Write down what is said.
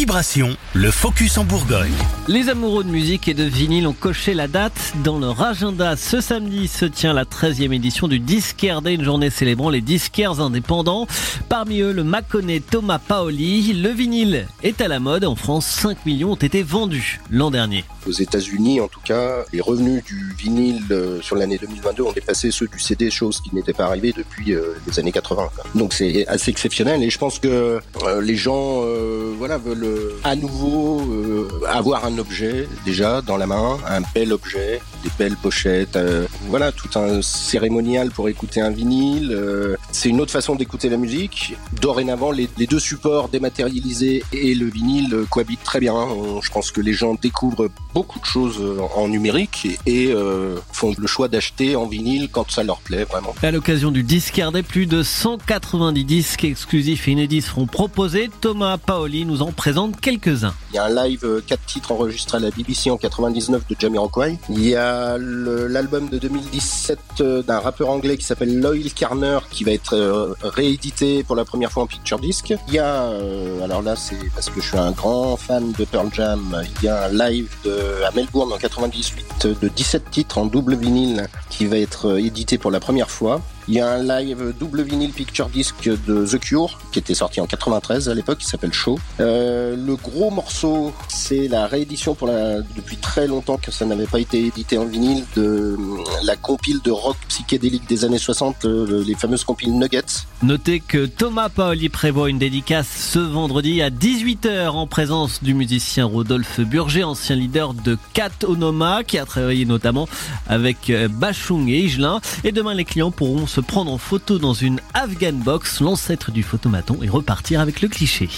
Vibration, le focus en Bourgogne. Les amoureux de musique et de vinyle ont coché la date dans leur agenda. Ce samedi se tient la 13e édition du Disquaire Day, une journée célébrant les disquaires indépendants. Parmi eux, le Mâconnais Thomas Paoli. Le vinyle est à la mode. En France, 5 millions ont été vendus l'an dernier. Aux États-Unis, en tout cas, les revenus du vinyle euh, sur l'année 2022 ont dépassé ceux du CD, chose qui n'était pas arrivée depuis euh, les années 80. quoi. Donc c'est assez exceptionnel et je pense que euh, les gens euh, voilà, veulent euh, à nouveau euh, avoir un objet déjà dans la main, un bel objet, des belles pochettes, euh, voilà, tout un cérémonial pour écouter un vinyle. c'est une autre façon d'écouter la musique. Dorénavant, les, les deux supports dématérialisés et le vinyle cohabitent très bien. Je pense que les gens découvrent beaucoup de choses en numérique et, font le choix d'acheter en vinyle quand ça leur plaît vraiment. À l'occasion du Disquaire Day, plus de 190 disques exclusifs et inédits seront proposés. Thomas Paoli nous en présente Il y a un live euh, quatre titres enregistrés à la BBC en 99 de Jamiroquai. Il y a l'album de 2017 euh, d'un rappeur anglais qui s'appelle Loyal Carner qui va être euh, réédité pour la première fois en picture disc. Il y a, euh, alors là c'est parce que je suis un grand fan de Pearl Jam, il y a un live à Melbourne en 98 de 17 titres en double vinyle qui va être euh, édité pour la première fois. Il y a un live double vinyle picture disc de The Cure qui était sorti en 93 à l'époque qui s'appelle Show. Euh, le gros morceau, c'est la réédition pour la depuis très longtemps que ça n'avait pas été édité en vinyle de euh, la compile de rock psychédélique des années 60, euh, les fameuses compiles Nuggets. Notez que Thomas Paoli prévoit une dédicace ce vendredi à 18h en présence du musicien Rodolphe Burger, ancien leader de Cat Onoma, qui a travaillé notamment avec euh, Bachung et Higelin. Et demain, les clients pourront se prendre en photo dans une Afghan Box, l'ancêtre du photomaton, et repartir avec le cliché.